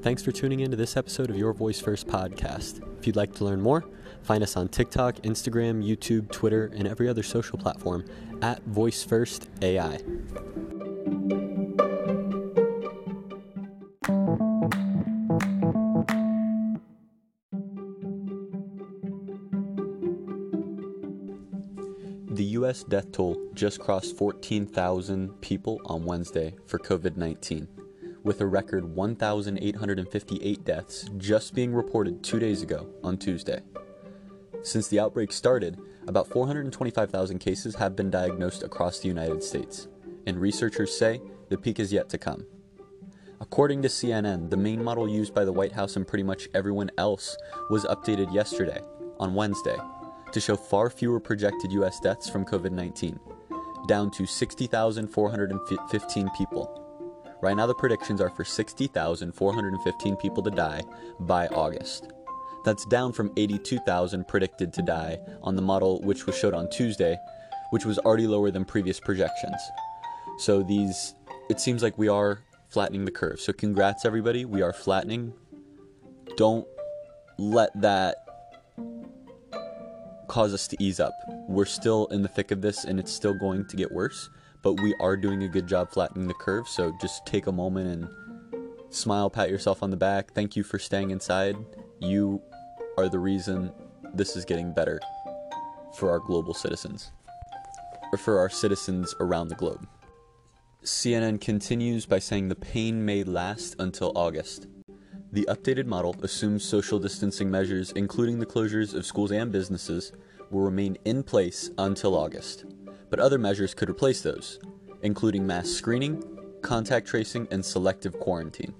Thanks for tuning in to this episode of Your Voice First podcast. If you'd like to learn more, find us on TikTok, Instagram, YouTube, Twitter, and every other social platform at Voice First AI. The U.S. death toll just crossed 14,000 people on Wednesday for COVID 19, with a record 1,858 deaths just being reported two days ago on Tuesday. Since the outbreak started, about 425,000 cases have been diagnosed across the United States, and researchers say the peak is yet to come. According to CNN, the main model used by the White House and pretty much everyone else was updated yesterday, on Wednesday, to show far fewer projected US deaths from COVID 19, down to 60,415 people. Right now, the predictions are for 60,415 people to die by August. That's down from 82,000 predicted to die on the model which was showed on Tuesday, which was already lower than previous projections. So these, it seems like we are flattening the curve. So congrats everybody, we are flattening. Don't let that cause us to ease up. We're still in the thick of this and it's still going to get worse, but we are doing a good job flattening the curve. So just take a moment and smile, pat yourself on the back. Thank you for staying inside. You are the reason this is getting better for our global citizens, or for our citizens around the globe. CNN continues by saying the pain may last until August. The updated model assumes social distancing measures, including the closures of schools and businesses, will remain in place until August. But other measures could replace those, including mass screening, contact tracing, and selective quarantine.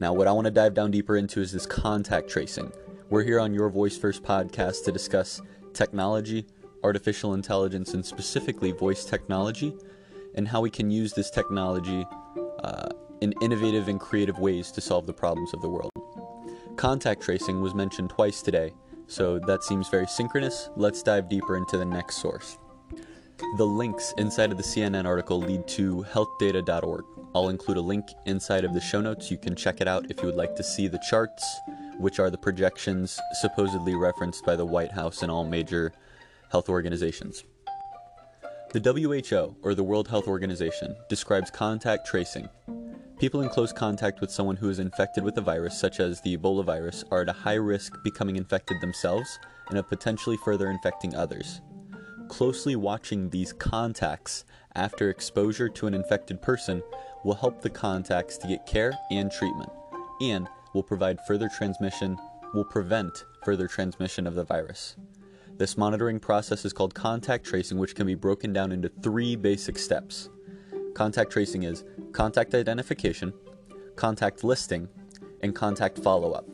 Now, what I want to dive down deeper into is this contact tracing. We're here on Your Voice First podcast to discuss technology, artificial intelligence, and specifically voice technology, and how we can use this technology uh, in innovative and creative ways to solve the problems of the world. Contact tracing was mentioned twice today, so that seems very synchronous. Let's dive deeper into the next source. The links inside of the CNN article lead to healthdata.org. I'll include a link inside of the show notes. You can check it out if you would like to see the charts, which are the projections supposedly referenced by the White House and all major health organizations. The WHO, or the World Health Organization, describes contact tracing. People in close contact with someone who is infected with a virus, such as the Ebola virus, are at a high risk becoming infected themselves and of potentially further infecting others. Closely watching these contacts after exposure to an infected person will help the contacts to get care and treatment, and will provide further transmission, will prevent further transmission of the virus. This monitoring process is called contact tracing, which can be broken down into three basic steps. Contact tracing is contact identification, contact listing, and contact follow up.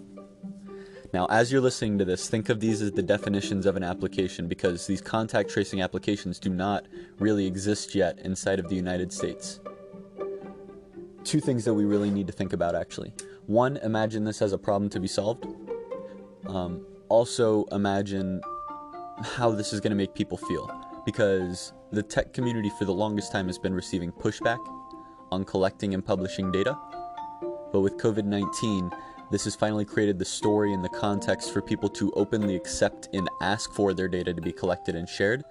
Now, as you're listening to this, think of these as the definitions of an application because these contact tracing applications do not really exist yet inside of the United States. Two things that we really need to think about actually. One, imagine this as a problem to be solved. Um, also, imagine how this is going to make people feel because the tech community for the longest time has been receiving pushback on collecting and publishing data. But with COVID 19, this has finally created the story and the context for people to openly accept and ask for their data to be collected and shared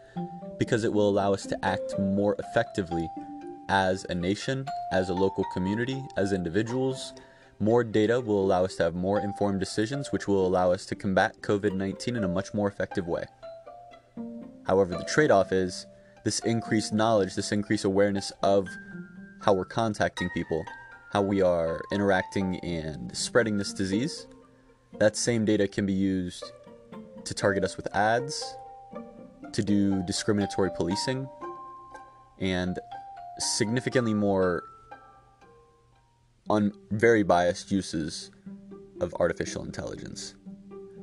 because it will allow us to act more effectively as a nation, as a local community, as individuals. More data will allow us to have more informed decisions, which will allow us to combat COVID 19 in a much more effective way. However, the trade off is this increased knowledge, this increased awareness of how we're contacting people, how we are interacting and spreading this disease. That same data can be used to target us with ads, to do discriminatory policing, and significantly more on very biased uses of artificial intelligence.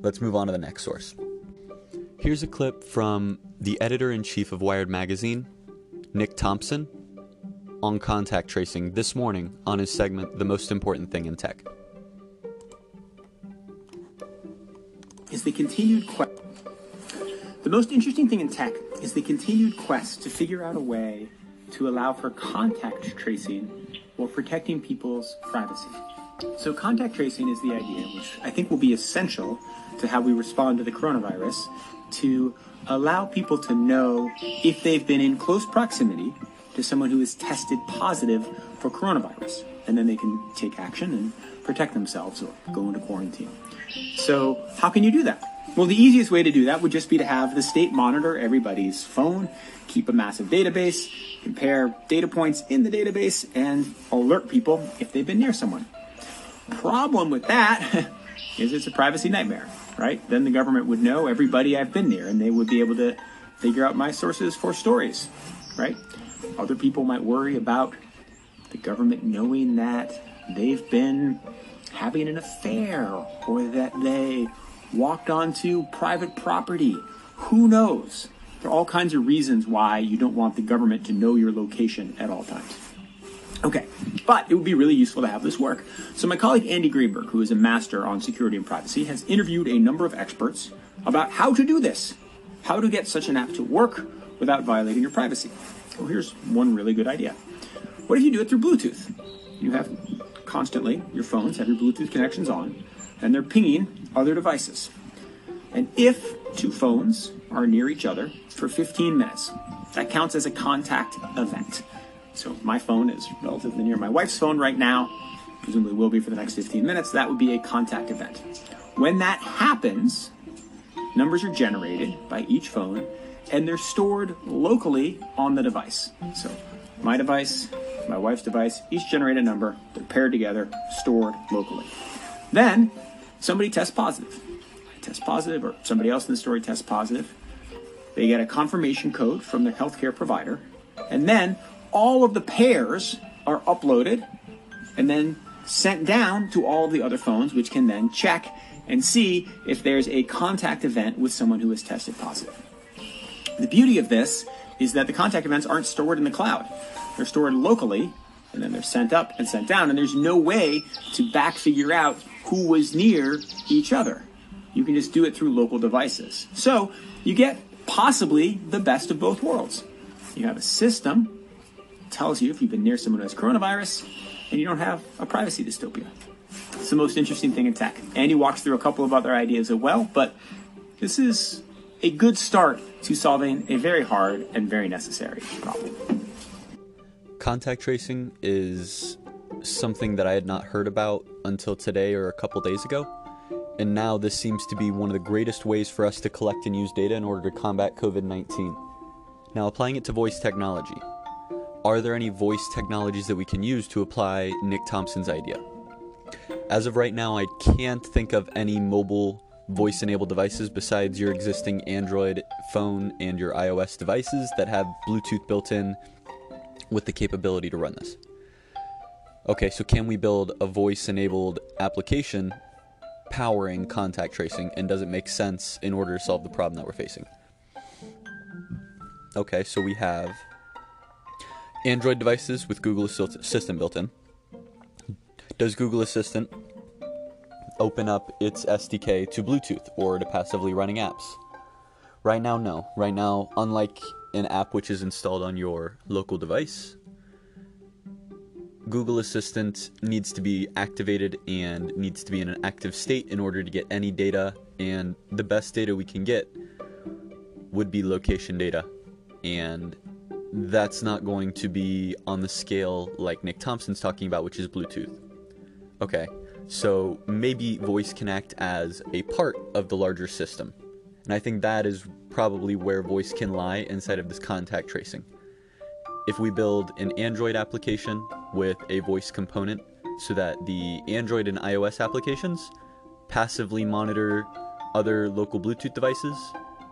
Let's move on to the next source. Here's a clip from the editor in chief of Wired Magazine, Nick Thompson, on contact tracing this morning on his segment, The Most Important Thing in Tech. Is the continued quest. The most interesting thing in tech is the continued quest to figure out a way to allow for contact tracing while protecting people's privacy. So, contact tracing is the idea, which I think will be essential to how we respond to the coronavirus, to allow people to know if they've been in close proximity to someone who is tested positive for coronavirus. And then they can take action and protect themselves or go into quarantine. So, how can you do that? Well, the easiest way to do that would just be to have the state monitor everybody's phone, keep a massive database, compare data points in the database, and alert people if they've been near someone. Problem with that is it's a privacy nightmare, right? Then the government would know everybody I've been near and they would be able to figure out my sources for stories, right? Other people might worry about the government knowing that they've been having an affair or that they walked onto private property. Who knows? There are all kinds of reasons why you don't want the government to know your location at all times. Okay, but it would be really useful to have this work. So, my colleague Andy Greenberg, who is a master on security and privacy, has interviewed a number of experts about how to do this, how to get such an app to work without violating your privacy. Well, here's one really good idea. What if you do it through Bluetooth? You have constantly, your phones have your Bluetooth connections on, and they're pinging other devices. And if two phones are near each other for 15 minutes, that counts as a contact event. So my phone is relatively near my wife's phone right now, presumably will be for the next 15 minutes. That would be a contact event. When that happens, numbers are generated by each phone and they're stored locally on the device. So my device, my wife's device, each generate a number, they're paired together, stored locally. Then somebody tests positive. I test positive, or somebody else in the story tests positive. They get a confirmation code from their healthcare provider, and then all of the pairs are uploaded and then sent down to all of the other phones, which can then check and see if there's a contact event with someone who has tested positive. The beauty of this is that the contact events aren't stored in the cloud. They're stored locally, and then they're sent up and sent down, and there's no way to back figure out who was near each other. You can just do it through local devices. So you get possibly the best of both worlds. You have a system tells you if you've been near someone who has coronavirus, and you don't have a privacy dystopia. It's the most interesting thing in tech. Andy walks through a couple of other ideas as well, but this is a good start to solving a very hard and very necessary problem. Contact tracing is something that I had not heard about until today or a couple days ago. And now this seems to be one of the greatest ways for us to collect and use data in order to combat COVID 19. Now, applying it to voice technology. Are there any voice technologies that we can use to apply Nick Thompson's idea? As of right now, I can't think of any mobile voice enabled devices besides your existing Android phone and your iOS devices that have Bluetooth built in with the capability to run this. Okay, so can we build a voice enabled application powering contact tracing and does it make sense in order to solve the problem that we're facing? Okay, so we have Android devices with Google Assistant built in. Does Google Assistant open up its SDK to Bluetooth or to passively running apps? Right now, no. Right now, unlike an app which is installed on your local device, Google Assistant needs to be activated and needs to be in an active state in order to get any data, and the best data we can get would be location data. And that's not going to be on the scale like Nick Thompson's talking about, which is Bluetooth. Okay, so maybe voice can act as a part of the larger system. And I think that is probably where voice can lie inside of this contact tracing. If we build an Android application with a voice component so that the Android and iOS applications passively monitor other local Bluetooth devices,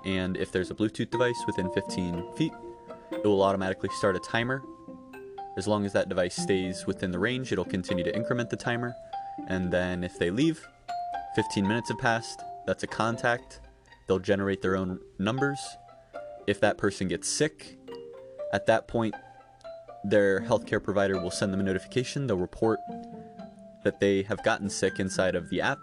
and if there's a Bluetooth device within 15 feet, it will automatically start a timer. As long as that device stays within the range, it'll continue to increment the timer. And then if they leave, 15 minutes have passed, that's a contact. They'll generate their own numbers. If that person gets sick, at that point, their healthcare provider will send them a notification. They'll report that they have gotten sick inside of the app.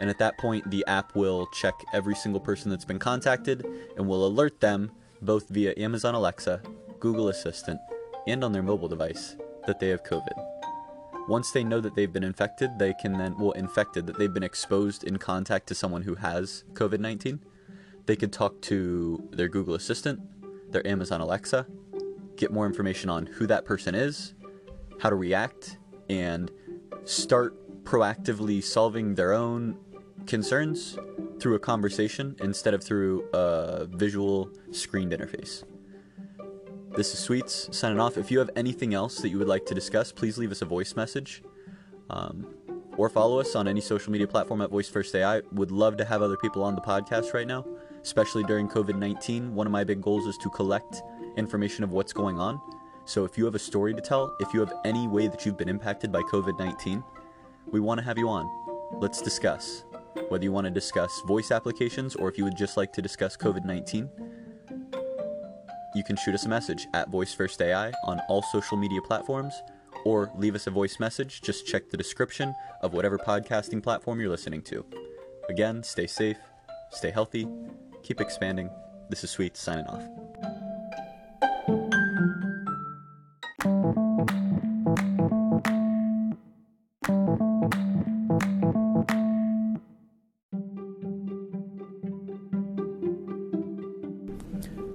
And at that point, the app will check every single person that's been contacted and will alert them both via Amazon Alexa, Google Assistant, and on their mobile device that they have COVID. Once they know that they've been infected, they can then, well, infected, that they've been exposed in contact to someone who has COVID 19, they could talk to their Google Assistant, their Amazon Alexa, get more information on who that person is, how to react, and start proactively solving their own concerns through a conversation instead of through a visual screened interface. This is Sweets signing off. If you have anything else that you would like to discuss, please leave us a voice message. Um, or follow us on any social media platform at Voice First AI. Would love to have other people on the podcast right now, especially during COVID 19. One of my big goals is to collect information of what's going on. So if you have a story to tell, if you have any way that you've been impacted by COVID 19, we want to have you on. Let's discuss. Whether you want to discuss voice applications or if you would just like to discuss COVID 19, you can shoot us a message at Voice First AI on all social media platforms or leave us a voice message. Just check the description of whatever podcasting platform you're listening to. Again, stay safe, stay healthy, keep expanding. This is Sweet signing off.